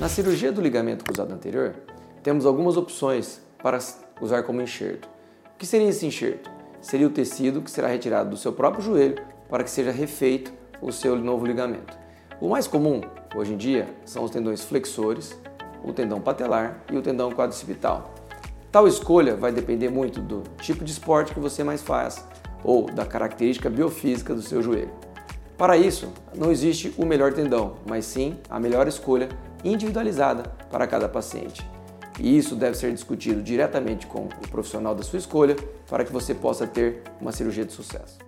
Na cirurgia do ligamento cruzado anterior, temos algumas opções para usar como enxerto. O que seria esse enxerto? Seria o tecido que será retirado do seu próprio joelho para que seja refeito o seu novo ligamento. O mais comum hoje em dia são os tendões flexores, o tendão patelar e o tendão quadricipital. Tal escolha vai depender muito do tipo de esporte que você mais faz ou da característica biofísica do seu joelho. Para isso, não existe o melhor tendão, mas sim a melhor escolha individualizada para cada paciente. E isso deve ser discutido diretamente com o profissional da sua escolha para que você possa ter uma cirurgia de sucesso.